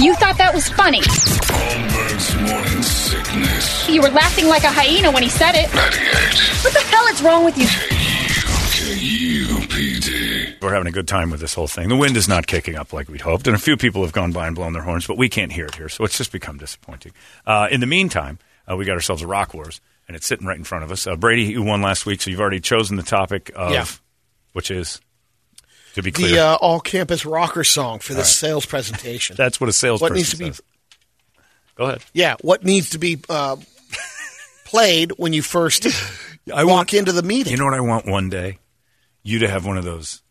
You thought that was funny. Holmberg's morning sickness. You were laughing like a hyena when he said it. 98. What the hell is wrong with you? K-U-K-U-P-D. We're having a good time with this whole thing. The wind is not kicking up like we'd hoped, and a few people have gone by and blown their horns, but we can't hear it here, so it's just become disappointing. Uh, in the meantime, uh, we got ourselves a Rock Wars, and it's sitting right in front of us. Uh, Brady, you won last week, so you've already chosen the topic of, Yeah. which is, to be clear, the uh, all campus rocker song for the right. sales presentation. that's what a salesperson what needs to be says. Go ahead. yeah, what needs to be uh, played when you first I walk want- into the meeting. You know what I want one day? You to have one of those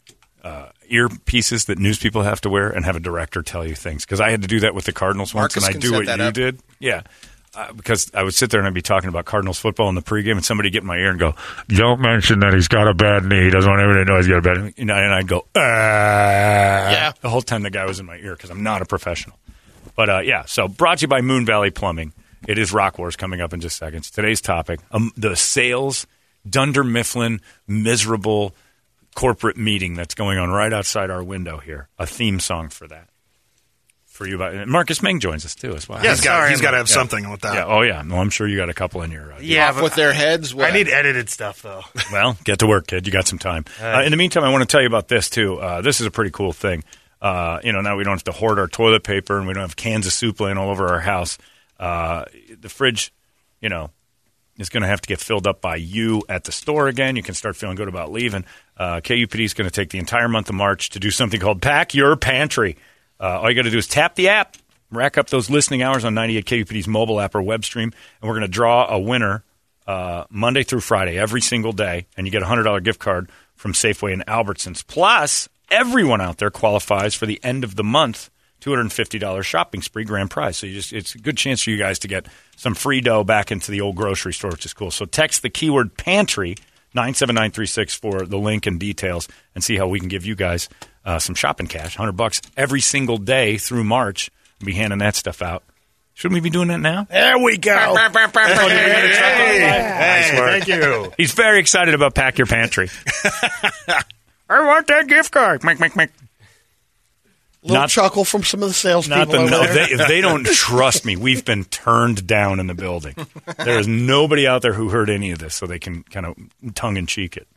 uh, earpieces that news people have to wear and have a director tell you things. Because I had to do that with the Cardinals once, Marcus and I do what you up. did. Yeah. Uh, because I would sit there and I'd be talking about Cardinals football in the pregame, and somebody get in my ear and go, "Don't mention that he's got a bad knee. He doesn't want everybody to know he's got a bad knee." You know, and I'd go, "Ah." Yeah. The whole time the guy was in my ear because I'm not a professional. But uh, yeah, so brought to you by Moon Valley Plumbing. It is Rock Wars coming up in just seconds. Today's topic: um, the sales Dunder Mifflin miserable corporate meeting that's going on right outside our window here. A theme song for that. For you, by Marcus Ming joins us too as well. Yeah, he's got, he's got to have Yeah. something with that. Yeah. Oh yeah. No, I'm sure you got a couple in your. Uh, Yeah, Off with their heads. I need edited stuff though. well, get to work, kid. You got some time. Uh, in the meantime, I want to tell you about this too. Uh, this is a pretty cool thing. Uh, you know, now we don't have to hoard our toilet paper and we don't have cans of soup laying all over our house. Uh, the fridge, you know, is going to have to get filled up by you at the store again. You can start feeling good about leaving. Uh, KUPD is going to take the entire month of March to do something called Pack Your Pantry. Uh, all you got to do is tap the app, rack up those listening hours on 98 KUPD's mobile app or web stream, and we're going to draw a winner uh, Monday through Friday every single day, and you get a hundred dollar gift card from Safeway and Albertsons. Plus, everyone out there qualifies for the end of the month two hundred and fifty dollars shopping spree grand prize. So just it's a good chance for you guys to get some free dough back into the old grocery store, which is cool. So text the keyword pantry. 97936 for the link and details and see how we can give you guys uh, some shopping cash 100 bucks every single day through march we'll be handing that stuff out shouldn't we be doing that now there we go. Nice work. Thank you. He's very excited about Pack Your Pantry. I want that gift card. Make, make, make. Little Not- chuckle from some of the salespeople. Not the over no. there. They, if they don't trust me, we've been turned down in the building. There is nobody out there who heard any of this, so they can kind of tongue in cheek it.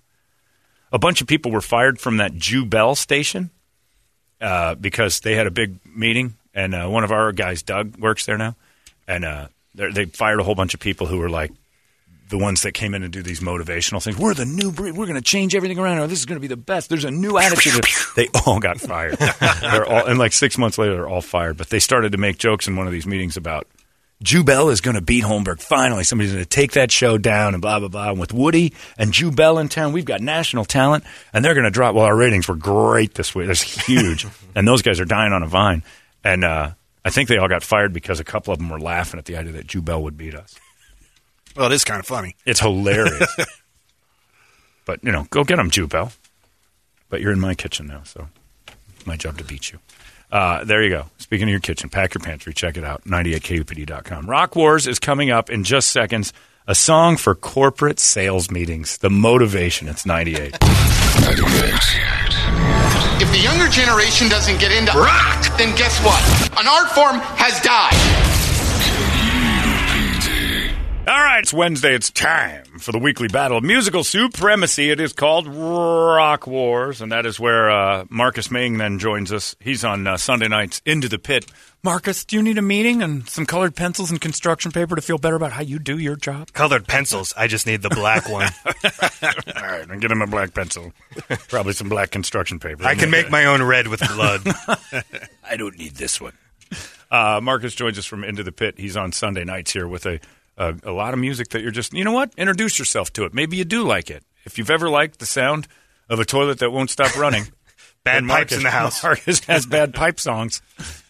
A bunch of people were fired from that Jubal station uh, because they had a big meeting, and uh, one of our guys, Doug, works there now, and uh, they fired a whole bunch of people who were like the ones that came in and do these motivational things. We're the new breed. We're going to change everything around. here. This is going to be the best. There's a new attitude. they all got fired. they're all, and like six months later, they're all fired. But they started to make jokes in one of these meetings about Jubal is going to beat Holmberg. Finally, somebody's going to take that show down and blah, blah, blah. And with Woody and Jubal in town, we've got national talent and they're going to drop. Well, our ratings were great this week. That's huge. and those guys are dying on a vine. And uh, I think they all got fired because a couple of them were laughing at the idea that Jubal would beat us. Well, it is kind of funny. It's hilarious. but, you know, go get them, Jubal. But you're in my kitchen now, so it's my job to beat you. Uh, there you go. Speaking of your kitchen, pack your pantry. Check it out. 98kupd.com. Rock Wars is coming up in just seconds. A song for corporate sales meetings. The motivation. It's 98. If the younger generation doesn't get into rock, then guess what? An art form has died. All right, it's Wednesday. It's time for the weekly battle of musical supremacy. It is called Rock Wars, and that is where uh, Marcus Maing then joins us. He's on uh, Sunday nights into the pit. Marcus, do you need a meeting and some colored pencils and construction paper to feel better about how you do your job? Colored pencils. I just need the black one. All right, and get him a black pencil, probably some black construction paper. I can make my own red with blood. I don't need this one. Uh, Marcus joins us from Into the Pit. He's on Sunday nights here with a, a a lot of music that you're just you know what introduce yourself to it. Maybe you do like it. If you've ever liked the sound of a toilet that won't stop running, Bad pipes in the house. Marcus has bad pipe songs.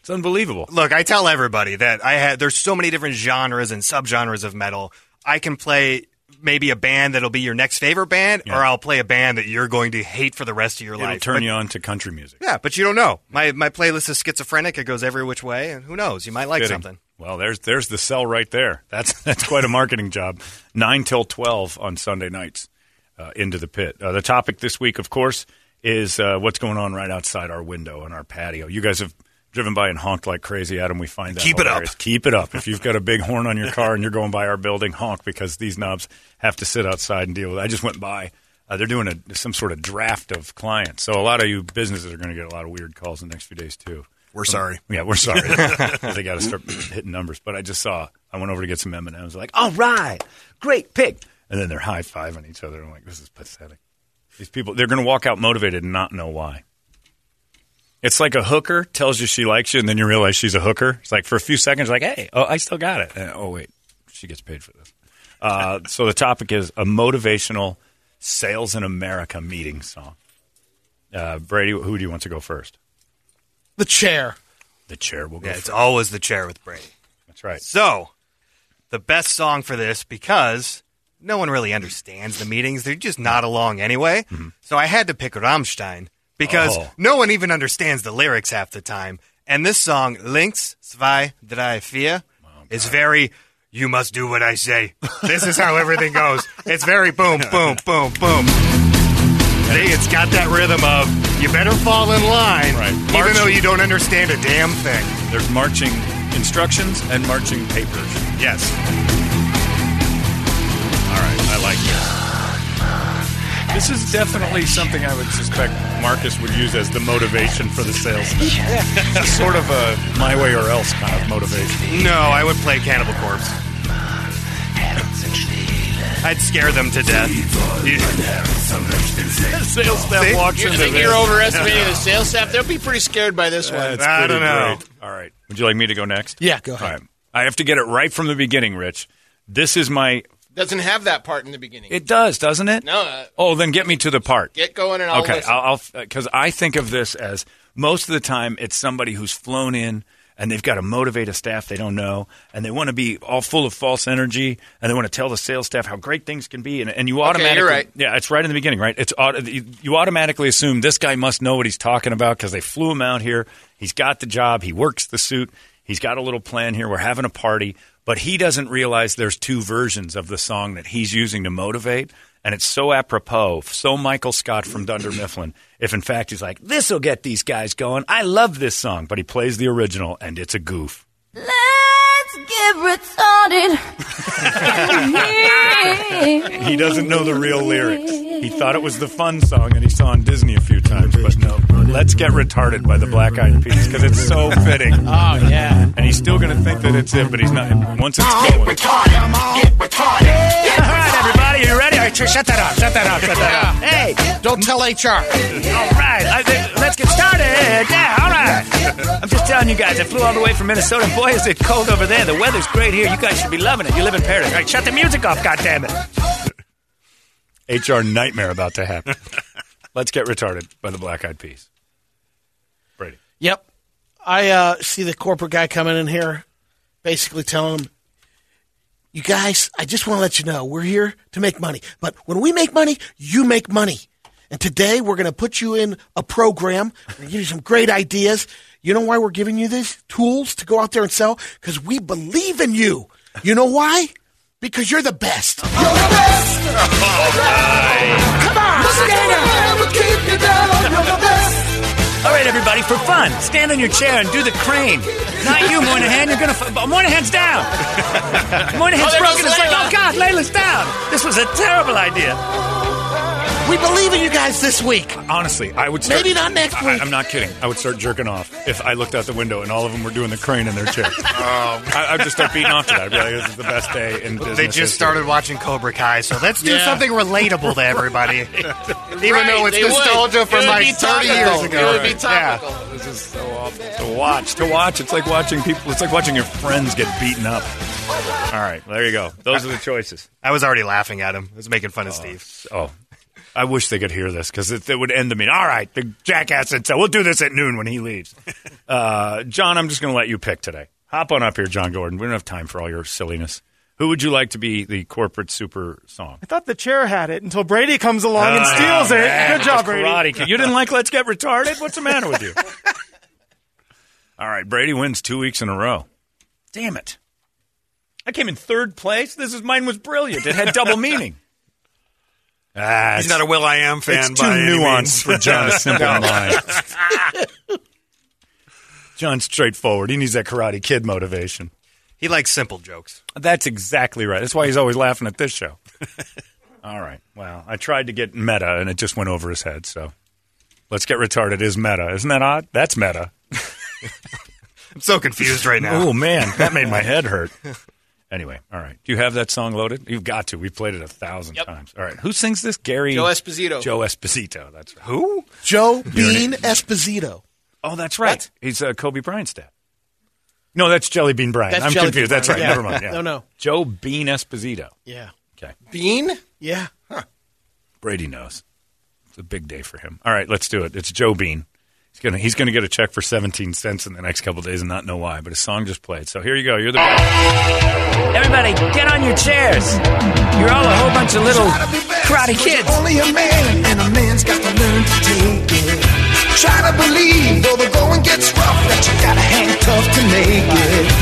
It's unbelievable. Look, I tell everybody that I had. There's so many different genres and subgenres of metal. I can play maybe a band that'll be your next favorite band, Yeah. or I'll play a band that you're going to hate for the rest of your It'll life. turn But- you on to country music. Yeah, but you don't know. My my playlist is schizophrenic. It goes every which way, and who knows? You might like Fitting. something. Well, there's there's the sell right there. That's that's quite a marketing job. Nine till twelve on Sunday nights uh, into the pit. Uh, the topic this week, of course, is uh, what's going on right outside our window on our patio. You guys have driven by and honked like crazy, Adam. We find that Keep it up. Keep it up. If you've got a big horn on your car and you're going by our building, honk because these knobs have to sit outside and deal with. it. I just went by. Uh, they're doing a, some sort of draft of clients, so a lot of you businesses are going to get a lot of weird calls in the next few days too. We're sorry. Yeah, we're sorry. they got to start hitting numbers. But I just saw. I went over to get some M and M's. Like, all right, great pick. And then they're high fiving each other. I'm like, this is pathetic. These people, they're going to walk out motivated and not know why. It's like a hooker tells you she likes you, and then you realize she's a hooker. It's like for a few seconds, like, hey, oh, I still got it. And, oh, wait, she gets paid for this. Uh, so the topic is a motivational sales in America meeting song. Uh, Brady, who do you want to go first? The chair. The chair will go Yeah, first. it's always the chair with Brady. That's right. So, the best song for this because no one really understands the meetings. They're just not along anyway. So I had to pick Rammstein because Oh. no one even understands the lyrics half the time. And this song, Links, zwei, drei, vier, is very, you must do what I say. this is how everything goes. It's very boom, boom, boom, boom. See, it's got that rhythm of, you better fall in line, Right. even though you don't understand a damn thing. There's marching instructions and marching papers. Yes. All right, I like this. This is definitely something I would suspect Marcus would use as the motivation for the salesman. sort of a my way or else kind of motivation. No, I would play Cannibal Corpse. I'd scare them to death. Sales staff See? walks You into think you're overestimating the sales staff? They'll be pretty scared by this one. That's I pretty don't know. great. All right, would you like me to go next? Yeah, go All ahead. right. I have to get it right from the beginning, Rich. This is my. Doesn't have that part in the beginning. It does, doesn't it? no, uh, Oh, then get me to the part. get going and I'll okay, listen. I'll because I think of this as most of the time it's somebody who's flown in and they've got to motivate a staff they don't know and they want to be all full of false energy and they want to tell the sales staff how great things can be and, and you automatically you're right. yeah it's right in the beginning right? It's you, you automatically assume this guy must know what he's talking about because they flew him out here. He's got the job. He works the suit. He's got a little plan here. We're having a party. But he doesn't realize there's two versions of the song that he's using to motivate and it's so apropos, so Michael Scott from Dunder Mifflin. If in fact he's like, this will get these guys going. I love this song, but he plays the original and it's a goof. Let's get retarded. He doesn't know the real lyrics. He thought it was the fun song that he saw on Disney a few times, but no. Let's get retarded by the Black Eyed Peas because it's so fitting. oh yeah. And he's still going to think that it's it, but he's not. Once it's going. get retarded, get retarded. All right, everybody, you ready? All right, shut that off. Shut that off. Shut that off. Hey, Don't tell HR. All right, I think, let's get started. Yeah, all right. I'm just telling you guys, I flew all the way from Minnesota. Boy, is it cold over there. The weather's great here. You guys should be loving it. You live in Paris. All right, shut the music off, goddammit. HR nightmare about to happen. Let's get retarded by the Black Eyed Peas. Brady. Yep. I uh, see the corporate guy coming in here, basically telling him, "You guys, I just want to let you know we're here to make money. But when we make money, you make money. And today we're going to put you in a program. We're going to give you some great ideas. You know why we're giving you these tools to go out there and sell? Because we believe in you. You know why? Because you're the best. You're the best. Come on, stand up. All right, everybody, for fun, stand on your chair and do the crane. Not you, Moynihan. You're gonna. F- Moynihan's down. Moynihan's Oh, broken. goes It's like, oh God, Layla's down. This was a terrible idea. We believe in you guys this week. Honestly, I would start, Maybe not next week. I, am not kidding. I would start jerking off if I looked out the window and all of them were doing the crane in their chair. I, I'd just start beating off to that. I'd be like, "This is the best day in business." They just history." started watching Cobra Kai, so let's do Yeah. something relatable to everybody. Even though it's they would. nostalgia It from would like 30 years ago. It would be Yeah. This is so awful to watch. To watch, it's like watching people. It's like watching your friends get beaten up. All right, there you go. Those are the choices. I was already laughing at him. I was making fun of oh, Steve. Oh, I wish they could hear this because it, it would end the meeting. All right, the jackass said so. We'll do this at noon when he leaves. Uh, John, I'm just going to let you pick today. Hop on up here, John Gordon. We don't have time for all your silliness. Who would you like to be the corporate super song? I thought the chair had it until Brady comes along and Oh, steals it. man, Good job, Brady. Kid. You didn't like Let's Get Retarded? What's the matter with you? All right, Brady wins two weeks in a row. Damn it. I came in third place. This is mine was brilliant. It had double meaning. Ah, He's not a Will I Am fan It's too by nuanced for John's simple mind. John's straightforward. He needs that Karate Kid motivation. He likes simple jokes. That's exactly right. That's why he's always laughing at this show. All right. Well, I tried to get meta, and it just went over his head. So let's get retarded. Is meta? Isn't that odd? That's meta. I'm so confused right now. Oh man, that made my head hurt. Anyway, all right. Do you have that song loaded? You've got to. We've played it a thousand times. All right. Who sings this? Gary Joe Esposito. Joe Esposito. That's right. Who? Joe Bean Esposito. Oh, that's right. He's uh, Kobe Bryant's dad. No, that's Jelly Bean Bryant. That's I'm Jelly confused. Bean That's right. Bryant. Never mind. Yeah. No, no. Joe Bean Esposito. Yeah. Okay. Bean? Yeah. Brady knows. It's a big day for him. All right, let's do it. It's Joe Bean. He's gonna he's gonna get a check for seventeen cents in the next couple days and not know why. But his song just played. So here you go. You're the best. Everybody, get on your chairs. You're all a whole bunch of little karate kids. Only a man, and a man's got to learn to take it. Try to believe, though the going gets rough, that you gotta hang tough to make it.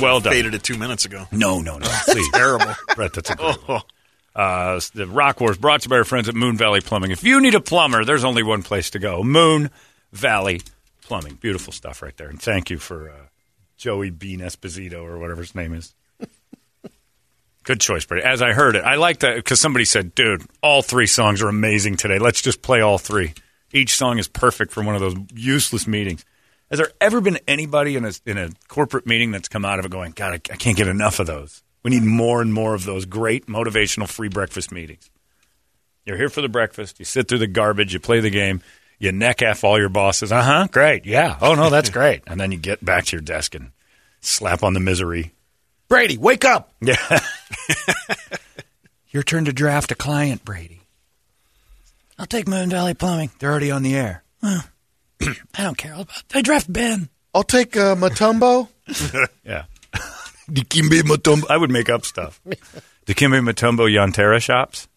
Well done. Faded it two minutes ago. No, no, no. Please. Terrible. Brett, that's a great one. Uh, the Rock Wars brought to you by our friends at Moon Valley Plumbing. If you need a plumber, there's only one place to go Moon Valley Plumbing. Beautiful stuff right there. And thank you for uh, Joey Bean Esposito or whatever his name is. Good choice, Brady. As I heard it, I like that because somebody said, dude, all three songs are amazing today. Let's just play all three. Each song is perfect for one of those useless meetings. Has there ever been anybody in a, in a corporate meeting that's come out of it going, God, I, I can't get enough of those? We need more and more of those great motivational free breakfast meetings. You're here for the breakfast. You sit through the garbage. You play the game. You neck F all your bosses. Uh huh. Great. Yeah. Oh, no, that's great. And then you get back to your desk and slap on the misery. Brady, wake up. Yeah. Your turn to draft a client, Brady. I'll take Moon Valley Plumbing. They're already on the air. Well, I don't care. I'll, I draft Ben. I'll take uh, Mutombo. yeah. Dikembe Mutombo. I would make up stuff. Dikembe Mutombo Yantera shops.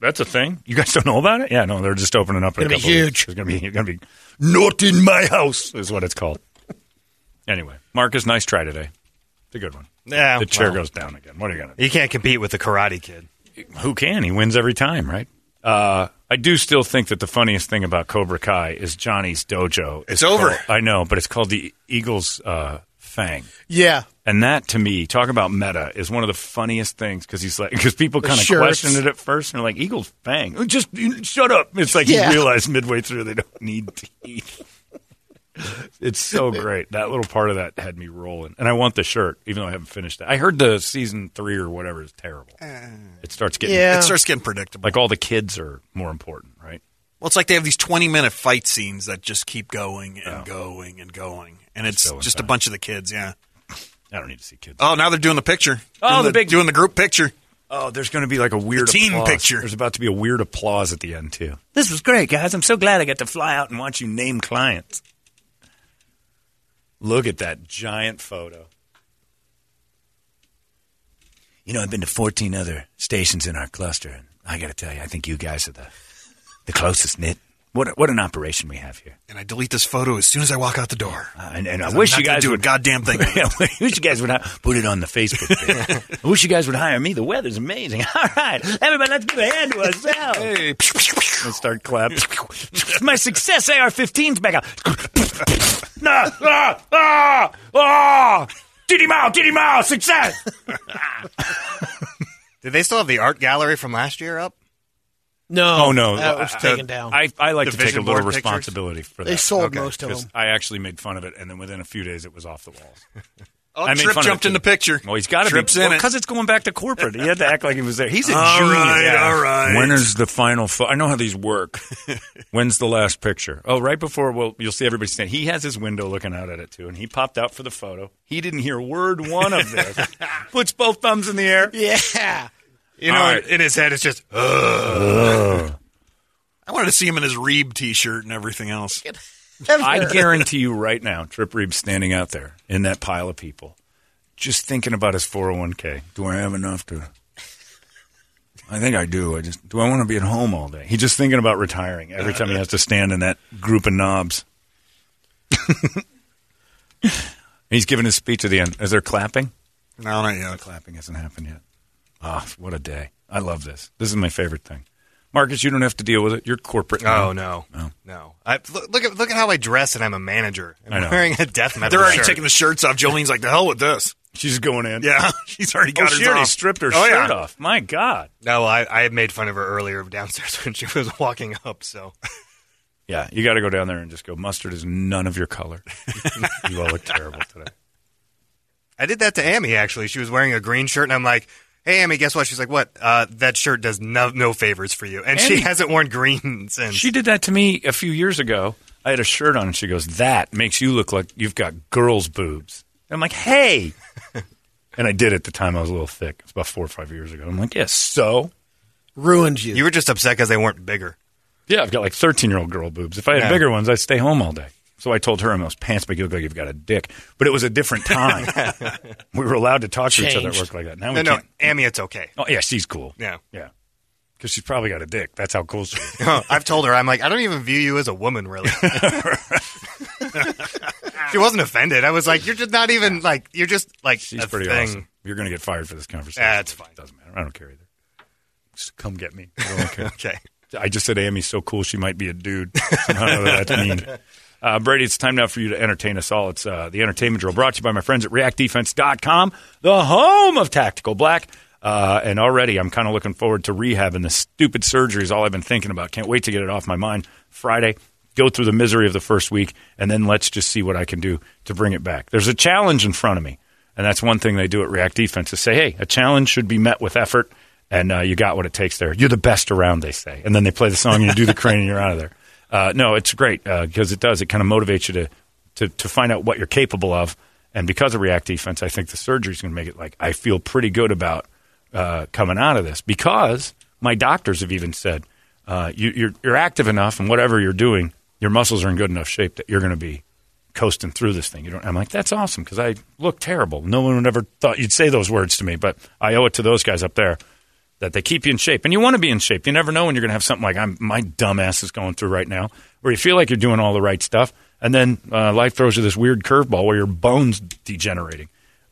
That's a thing. You guys don't know about it? Yeah, no, they're just opening up. in a Gonna be couple of huge. weeks. It's gonna be. It's gonna be. Not in my house is what it's called. Anyway, Marcus, nice try today. It's a good one. Yeah, the chair well. goes down again. What are you gonna? do? You can't compete with the Karate Kid. Who can? He wins every time, right? Uh, I do still think that the funniest thing about Cobra Kai is Johnny's dojo. It's over. called- I know, but it's called the Eagles uh, Fang. Yeah. And that, to me, talk about meta, is one of the funniest things because he's like, because people kind of questioned it at first and they're like, Eagles Fang, just shut up. It's like Yeah. you realize midway through they don't need teeth. it's so great. That little part of that had me rolling, and I want the shirt, even though I haven't finished it. I heard the season three or whatever is terrible. Uh, it starts getting Yeah. It starts getting predictable. like all the kids are more important, right? Well, it's like they have these 20 minute fight scenes that just keep going and oh. going and going. And it's So just a intense. bunch of the kids, yeah. I don't need to see kids. Oh, now they're doing the picture. Oh, doing the big- doing the group picture. Oh, there's going to be like a weird The team applause. picture. There's about to be a weird applause at the end too. This was great, guys. I'm so glad I got to fly out and watch you name clients. Look at that giant photo. You know, I've been to 14 other stations in our cluster, and I got to tell you, I think you guys are the the closest knit. What a, what an operation we have here. And I delete this photo as soon as I walk out the door. Uh, and, and I wish you guys do a would goddamn thing. I wish you guys would put it on the Facebook page. I wish you guys would hire me. The weather's amazing. All right, everybody, let's give a hand to ourselves. Hey, Let's start clapping. My success AR-15's back out. ah, ah, ah, ah. Diddy Mao, Diddy Mao, success. Did they still have the art gallery from last year up? No. Oh no, That was I- taken down. I, I like The to take a little board pictures? responsibility for that. They sold Okay. most of 'Cause them. I actually made fun of it, and then within a few days, it was off the walls. oh, I made Trip fun of jumped it, in the too. picture. Well, he's got to Trip's be in it. because it's going back to corporate. He had to act like he was there. He's a All genius. right, all right. When is the final? Fo- I know how these work. When's the last picture? Oh, right before. Well, you'll see everybody stand. He has his window looking out at it too, and he popped out for the photo. He didn't hear word one of this. Puts both thumbs in the air. Yeah. You know, All right. in his head, it's just, Ugh. I wanted to see him in his Reeb t shirt and everything else. I guarantee you right now, Trip Reeves standing out there in that pile of people, just thinking about his 401k. Do I have enough to? I think I do. I just do. I want to be at home all day. He's just thinking about retiring every time he has to stand in that group of knobs. He's giving his speech at the end. Is there clapping? No, not yet. Clapping hasn't happened yet. Ah, what a day! I love this. This is my favorite thing. Marcus, you don't have to deal with it. You're corporate. now. oh, no. No. No. I, look, look, at, look at how I dress, and I'm a manager. I I'm know. wearing a death metal They're already shirt. taking the shirts off. Jolene's like, the hell with this. She's going in. Yeah, she's already Oh, got she hers already off. stripped her Oh, yeah. shirt off. My God. No, I, I had made fun of her earlier downstairs when she was walking up, so. Yeah, you got to go down there and just go. Mustard is none of your color. you all look terrible today. I did that to Amy, actually. She was wearing a green shirt, and I'm like, hey, Amy, guess what? She's like, what? Uh, that shirt does no, no favors for you. And she hasn't worn green since. She did that to me a few years ago. I had a shirt on, and she goes, "That makes you look like you've got girls' boobs." I'm like, hey. and I did at the time I was a little thick. It's about four or five years ago. I'm like, yes, so? Ruined you. You were just upset because they weren't bigger. Yeah, I've got like 13 year old girl boobs. If I had Yeah. bigger ones, I'd stay home all day. So I told her, those pants make you look like you've got a dick. But it was a different time. we were allowed to talk to each other at Changed. work like that. Now we No, no, can't. Amy, it's okay. Oh, yeah, she's cool. Yeah. Yeah. Because she's probably got a dick. That's how cool she is. Oh, I've told her, I'm like, I don't even view you as a woman, really. she wasn't offended. I was like, you're just not even like, you're just like She's a pretty thing. awesome. You're going to get fired for this conversation. Yeah, it's fine. Doesn't matter. I don't care either. Just come get me. I don't care. Okay. I just said Amy's so cool she might be a dude. I don't know what that's mean. Uh, Brady, it's time now for you to entertain us all. It's uh, the entertainment drill brought to you by my friends at reactdefense.com, the home of Tactical Black. Uh, and already I'm kind of looking forward to rehabbing. The stupid surgery is all I've been thinking about. Can't wait to get it off my mind. Friday, go through the misery of the first week, and then let's just see what I can do to bring it back. There's a challenge in front of me. And that's one thing they do at React Defense is say, hey, a challenge should be met with effort, and uh, you got what it takes there. You're the best around, they say. And then they play the song, and you do the crane, and you're out of there. Uh, no, it's great because it does. It kind of motivates you to, to, to find out what you're capable of. And because of React Defense, I think the surgery is going to make it like I feel pretty good about uh, coming out of this because my doctors have even said uh, you, you're, you're active enough and whatever you're doing, your muscles are in good enough shape that you're going to be coasting through this thing. You don't, I'm like, that's awesome because I look terrible. No one would ever thought you'd say those words to me, but I owe it to those guys up there that they keep you in shape. And you want to be in shape. You never know when you're going to have something like I'm, my dumbass is going through right now, where you feel like you're doing all the right stuff, and then uh, life throws you this weird curveball where your bones degenerating.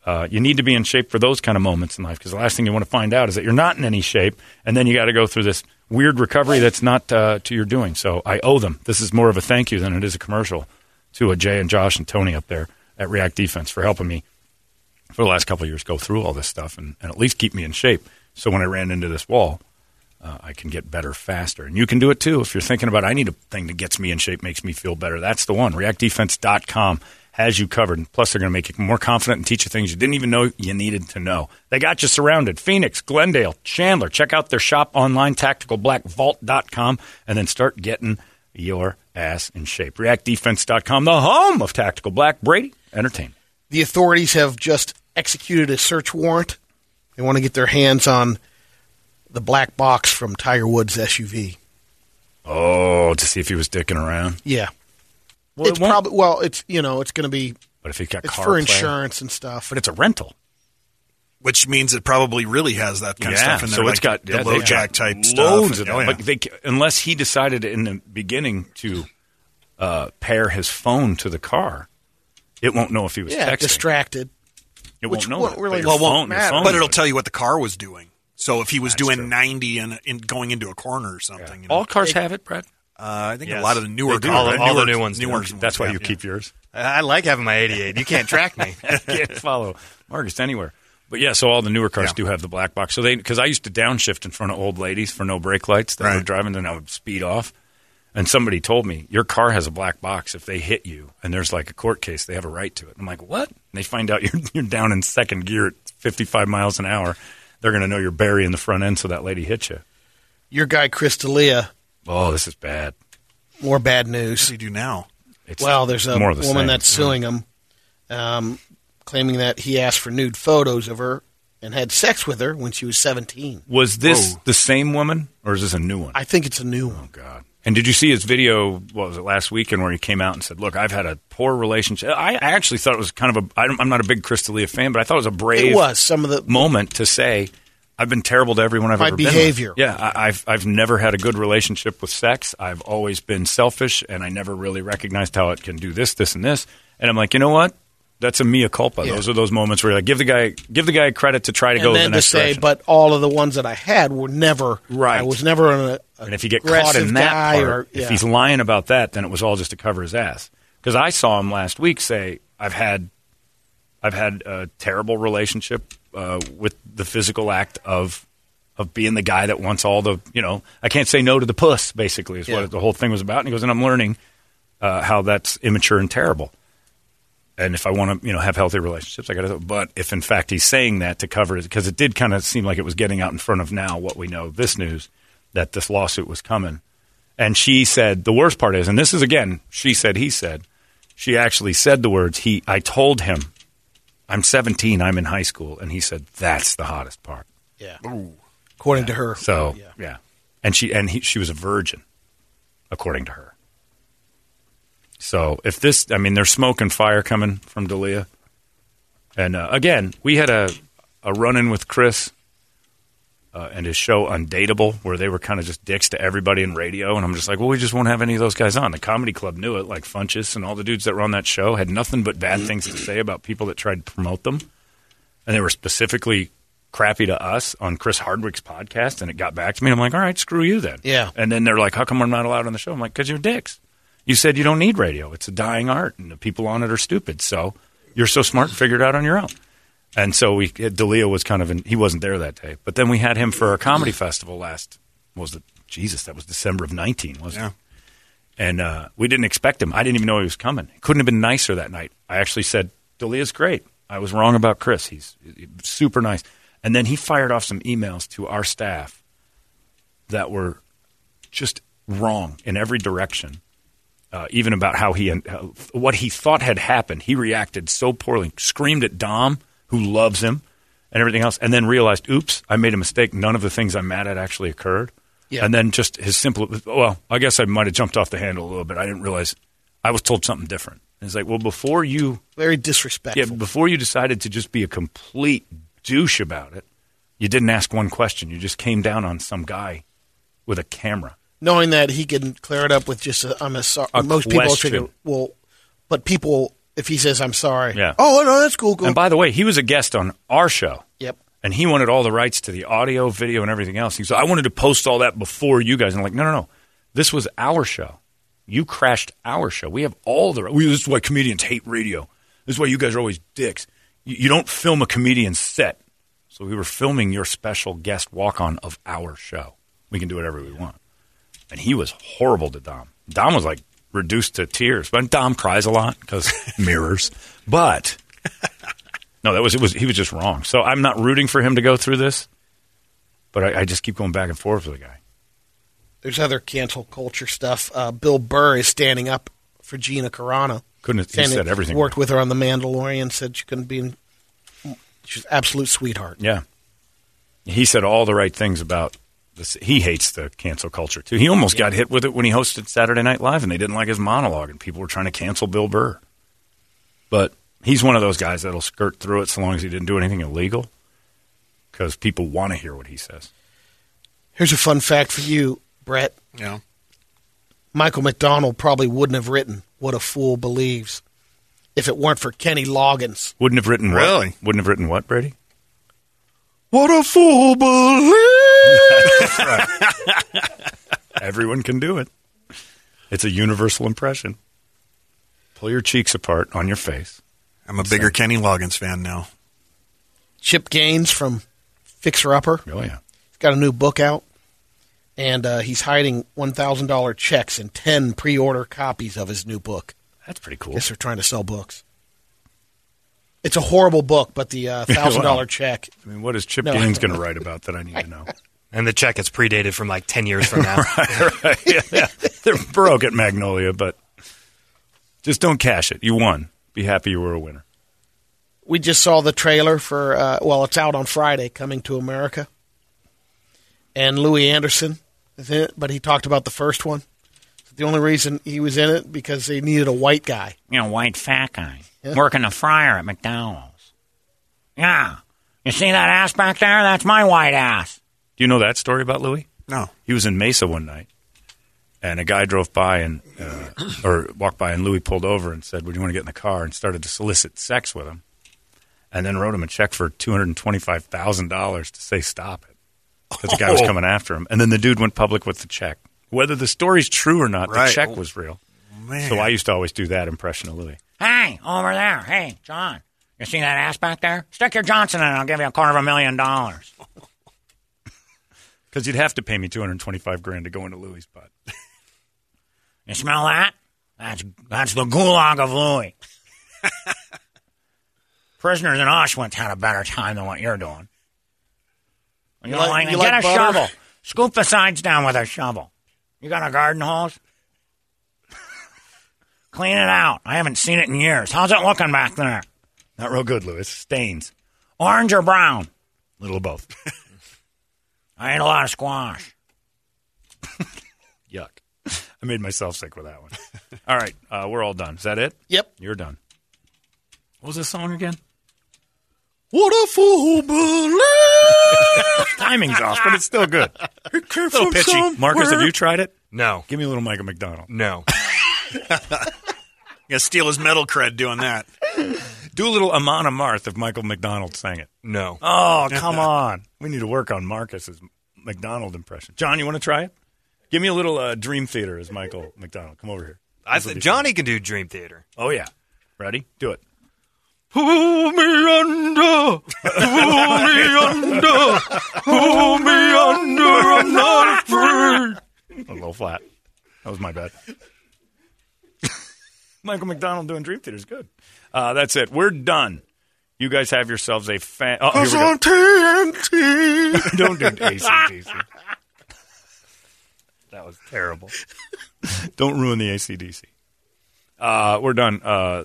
Uh, you need to be in shape for those kind of moments in life because the last thing you want to find out is that you're not in any shape, and then you got to go through this weird recovery that's not uh, to your doing. So I owe them. This is more of a thank you than it is a commercial to a Jay and Josh and Tony up there at React Defense for helping me for the last couple years go through all this stuff and, and at least keep me in shape. So when I ran into this wall, uh, I can get better faster. And you can do it too if you're thinking about I need a thing that gets me in shape, makes me feel better. That's the one. ReactDefense.com has you covered. Plus, they're going to make you more confident and teach you things you didn't even know you needed to know. They got you surrounded. Phoenix, Glendale, Chandler. Check out their shop online, tacticalblackvault.com, and then start getting your ass in shape. ReactDefense.com, the home of Tactical Black. Brady, entertainment. The authorities have just executed a search warrant. They want to get their hands on the black box from Tiger Woods' SUV. Oh, to see if he was dicking around. Yeah. Well, it's it probably well. It's you know it's going to be. But if he got it's car for play- insurance and stuff. But it's a rental. Which means it probably really has that kind of stuff in there. so like it's got the yeah, low jack got type stuff. loads of Oh, yeah. But they, unless he decided in the beginning to uh, pair his phone to the car, it won't know if he was yeah, texting. distracted. It which won't know. really well, won't phone but it'll tell you what the car was doing. So if he was That's doing true. 90 and, and going into a corner or something, you know. All cars have it, Brad. Uh, I think Yes. a lot of the newer They do. cars, All the- all the new ones newer ones That's why yeah. you keep yours. I I like having my 88. You can't track me. can't follow Marcus anywhere. But yeah, so all the newer cars Yeah. do have the black box. So they because I used to downshift in front of old ladies for no brake lights that were Right. driving, then I would speed off. And somebody told me your car has a black box. If they hit you and there's like a court case, they have a right to it. I'm like, what? And they find out you're you're down in second gear at 55 miles an hour. They're going to know you're burying the front end, so that lady hit you. Your guy Chris D'Elia, Oh, this is bad. more bad What news. does he do now? It's Well, there's a more the woman same. that's suing him, um, claiming that he asked for nude photos of her and had sex with her when she was 17. Was this Whoa. the same woman or is this a new one? I think it's a new Oh one. God! And did you see his video? What was it last weekend where he came out and said, "Look, I've had a poor relationship." I, I actually thought it was kind of a. I don't, I'm not a big Chris D'Elia fan, but I thought it was a brave It was some of the moment to say, "I've been terrible to everyone I've My ever behavior. been." With. Yeah, I, I've I've never had a good relationship with sex. I've always been selfish, and I never really recognized how it can do this, this, and this. And I'm like, you know what? That's a mea culpa. Yeah. Those are those moments where you're like, give the guy give the guy credit to try to go and the then to say, direction. but all of the ones that I had were never Right. I was never an a, And if you get caught in that part, or, if he's lying about that, then it was all just to cover his ass. Because I saw him last week say, "I've had, I've had a terrible relationship uh, with the physical act of of being the guy that wants all the, you know, I can't say no to the puss. Basically, is Yeah. what the whole thing was about. And he goes, and I'm learning uh, how that's immature and terrible. And if I want to, you know, have healthy relationships, I got to. But if in fact he's saying that to cover it, because it did kind of seem like it was getting out in front of now what we know this news that this lawsuit was coming. And she said the worst part is, and this is again, she said, he said, she actually said the words. He, I told him I'm 17. I'm in high school, and he said that's the hottest part. Yeah. According to her. So yeah, and she and he, she was a virgin, according to her. So if this, I mean, there's smoke and fire coming from D'Elia, and uh, again, we had a a run in with Chris uh, and his show Undateable, where they were kind of just dicks to everybody in radio, and I'm just like, well, we just won't have any of those guys on. The comedy club knew it, like Funches and all the dudes that were on that show had nothing but bad things to say about people that tried to promote them, and they were specifically crappy to us on Chris Hardwick's podcast, and it got back to me. And I'm like, all right, screw you then. Yeah. And then they're like, how come I'm not allowed on the show? I'm like, because you're dicks. You said you don't need radio. It's a dying art, and the people on it are stupid. So you're so smart, figure it out on your own. And so we, D'Elia was kind of in, he wasn't there that day. But then we had him for our comedy festival last, was it? Jesus, that was December of 19, wasn't it? And uh, we didn't expect him. I didn't even know he was coming. It couldn't have been nicer that night. I actually said, D'Elia's great. I was wrong about Chris. He's super nice. And then he fired off some emails to our staff that were just wrong in every direction. Uh, even about how he how, what he thought had happened, he reacted so poorly. Screamed at Dom, who loves him, and everything else, and then realized, "Oops, I made a mistake. None of the things I'm mad at actually occurred." Yeah. And then just his simple. Well, I guess I might have jumped off the handle a little bit. I didn't realize I was told something different. And it's like, well, before you Very disrespectful. yeah, before you decided to just be a complete douche about it, you didn't ask one question. You just came down on some guy with a camera. Knowing that he can clear it up with just a, I'm a sorry. A Most people question. figure, well, but people, if he says I'm sorry, Yeah. oh no, that's cool, cool. And by the way, he was a guest on our show. Yep. And he wanted all the rights to the audio, video, and everything else. He said, I wanted to post all that before you guys. And I'm like, no, no, no. This was our show. You crashed our show. We have all the. We, this is why comedians hate radio. This is why you guys are always dicks. You, you don't film a comedian's set. So we were filming your special guest walk on of our show. We can do whatever we want. And he was horrible to Dom. Dom was like reduced to tears. But Dom cries a lot because mirrors. But no, that was it. Was he was just wrong? So I'm not rooting for him to go through this, but I, I just keep going back and forth with the guy. There's other cancel culture stuff. Uh, Bill Burr is standing up for Gina Carano. Couldn't have, he Saying said everything. Worked with her on The Mandalorian. Said she couldn't be. In, she's an absolute sweetheart. Yeah, he said all the right things about this. He hates the cancel culture too. He almost got hit with it when he hosted Saturday Night Live, and they didn't like his monologue, and people were trying to cancel Bill Burr. But he's one of those guys that'll skirt through it so long as he didn't do anything illegal, because people want to hear what he says. Here's a fun fact for you, Brett. Yeah. Michael McDonald probably wouldn't have written "What a Fool Believes" if it weren't for Kenny Loggins. Wouldn't have written what? Really? Wouldn't have written what, Brady? What a fool believes. Everyone can do it. It's a universal impression. Pull your cheeks apart on your face. I'm a bigger Kenny Loggins fan now. Chip Gaines from Fixer Upper. Oh yeah, he's got a new book out, and uh, he's hiding one thousand dollar checks and ten pre-order copies of his new book. That's pretty cool. Guess they're trying to sell books. It's a horrible book, but the uh, thousand dollar Wow. check. I mean, what is Chip No. Gaines going to write about that I need to know? And the check is predated from like 10 years from now. right, right. Yeah, yeah. They're broke at Magnolia, but just don't cash it. You won. Be happy you were a winner. We just saw the trailer for. Uh, well, it's out on Friday. Coming to America. And Louie Anderson is in it, but he talked about the first one. The only reason he was in it because they needed a white guy. You know, white fat guy Yeah. working the fryer at McDonald's. Yeah. You see that ass back there? That's my white ass. Do you know that story about Louie? No. He was in Mesa one night, and a guy drove by and uh, or walked by, and Louie pulled over and said, "Would you want to get in the car?" and started to solicit sex with him, and then wrote him a check for two hundred and twenty-five thousand dollars to say stop it because the guy was Oh. coming after him, and then the dude went public with the check. Whether the story's true or not, Right. the check was real. Man. So I used to always do that impression of Louie. Hey, over there. Hey, John. You see that ass back there? Stick your Johnson in and I'll give you a quarter of a million dollars. Because you'd have to pay me two hundred twenty-five grand to go into Louie' butt. You smell that? That's that's the gulag of Louie. Prisoners in Auschwitz had a better time than what you're doing. You, You don't like- like, you get like a butter? shovel. Scoop the sides down with a shovel. You got a garden hose? Clean it out. I haven't seen it in years. How's it looking back there? Not real good, Louie. Stains. Orange or brown? Little of both. I ate a lot of squash. Yuck. I made myself sick with that one. All right, uh, we're all done. Is that it? Yep. You're done. What was this song again? What a fool believes. Timing's off, but it's still good. It came little from pitchy. Marcus, have you tried it? No. Give me a little Michael McDonald. No. You gotta steal his metal cred doing that. Do a little Amon Amarth if Michael McDonald sang it. No. Oh, come on. We need to work on Marcus's McDonald impression. John, you want to try it? Give me a little uh, Dream Theater as Michael McDonald. Come over here. I th- Johnny can do Dream Theater. Oh, yeah. Ready? Do it. Pull me under, pull me under, pull me under. I'm not afraid. A little flat. That was my bad. Michael McDonald doing Dream Theater is good. Uh, that's it. We're done. You guys have yourselves a fan. Oh, here we go. on TNT. Don't do ACDC. that was terrible. Don't ruin the ACDC. Uh, we're done. Uh,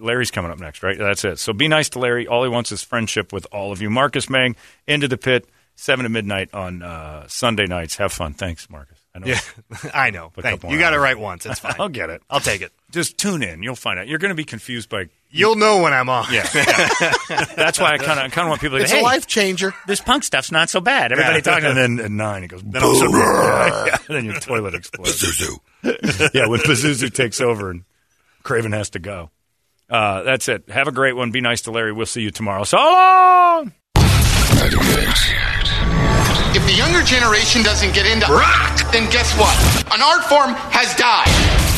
Larry's coming up next, right? That's it. So be nice to Larry. All he wants is friendship with all of you. Marcus Mang, Into the Pit, 7 to midnight on uh, Sunday nights. Have fun. Thanks, Marcus. I know. Yeah, I know. Thank you. You got it right once. It's fine. I'll get it. I'll take it. Just tune in. You'll find out. You're going to be confused by. You'll know when I'm on. Yeah, yeah. that's why I kind of kind of want people to. It's hey, a life changer. this punk stuff's not so bad. Everybody Yeah. talking, and then at nine, it goes. Then, all of sudden, yeah, yeah, then your toilet explodes. yeah, when Pazuzu takes over and Craven has to go. Uh, that's it. Have a great one. Be nice to Larry. We'll see you tomorrow. So long. If the younger generation doesn't get into rock, then guess what? An art form has died.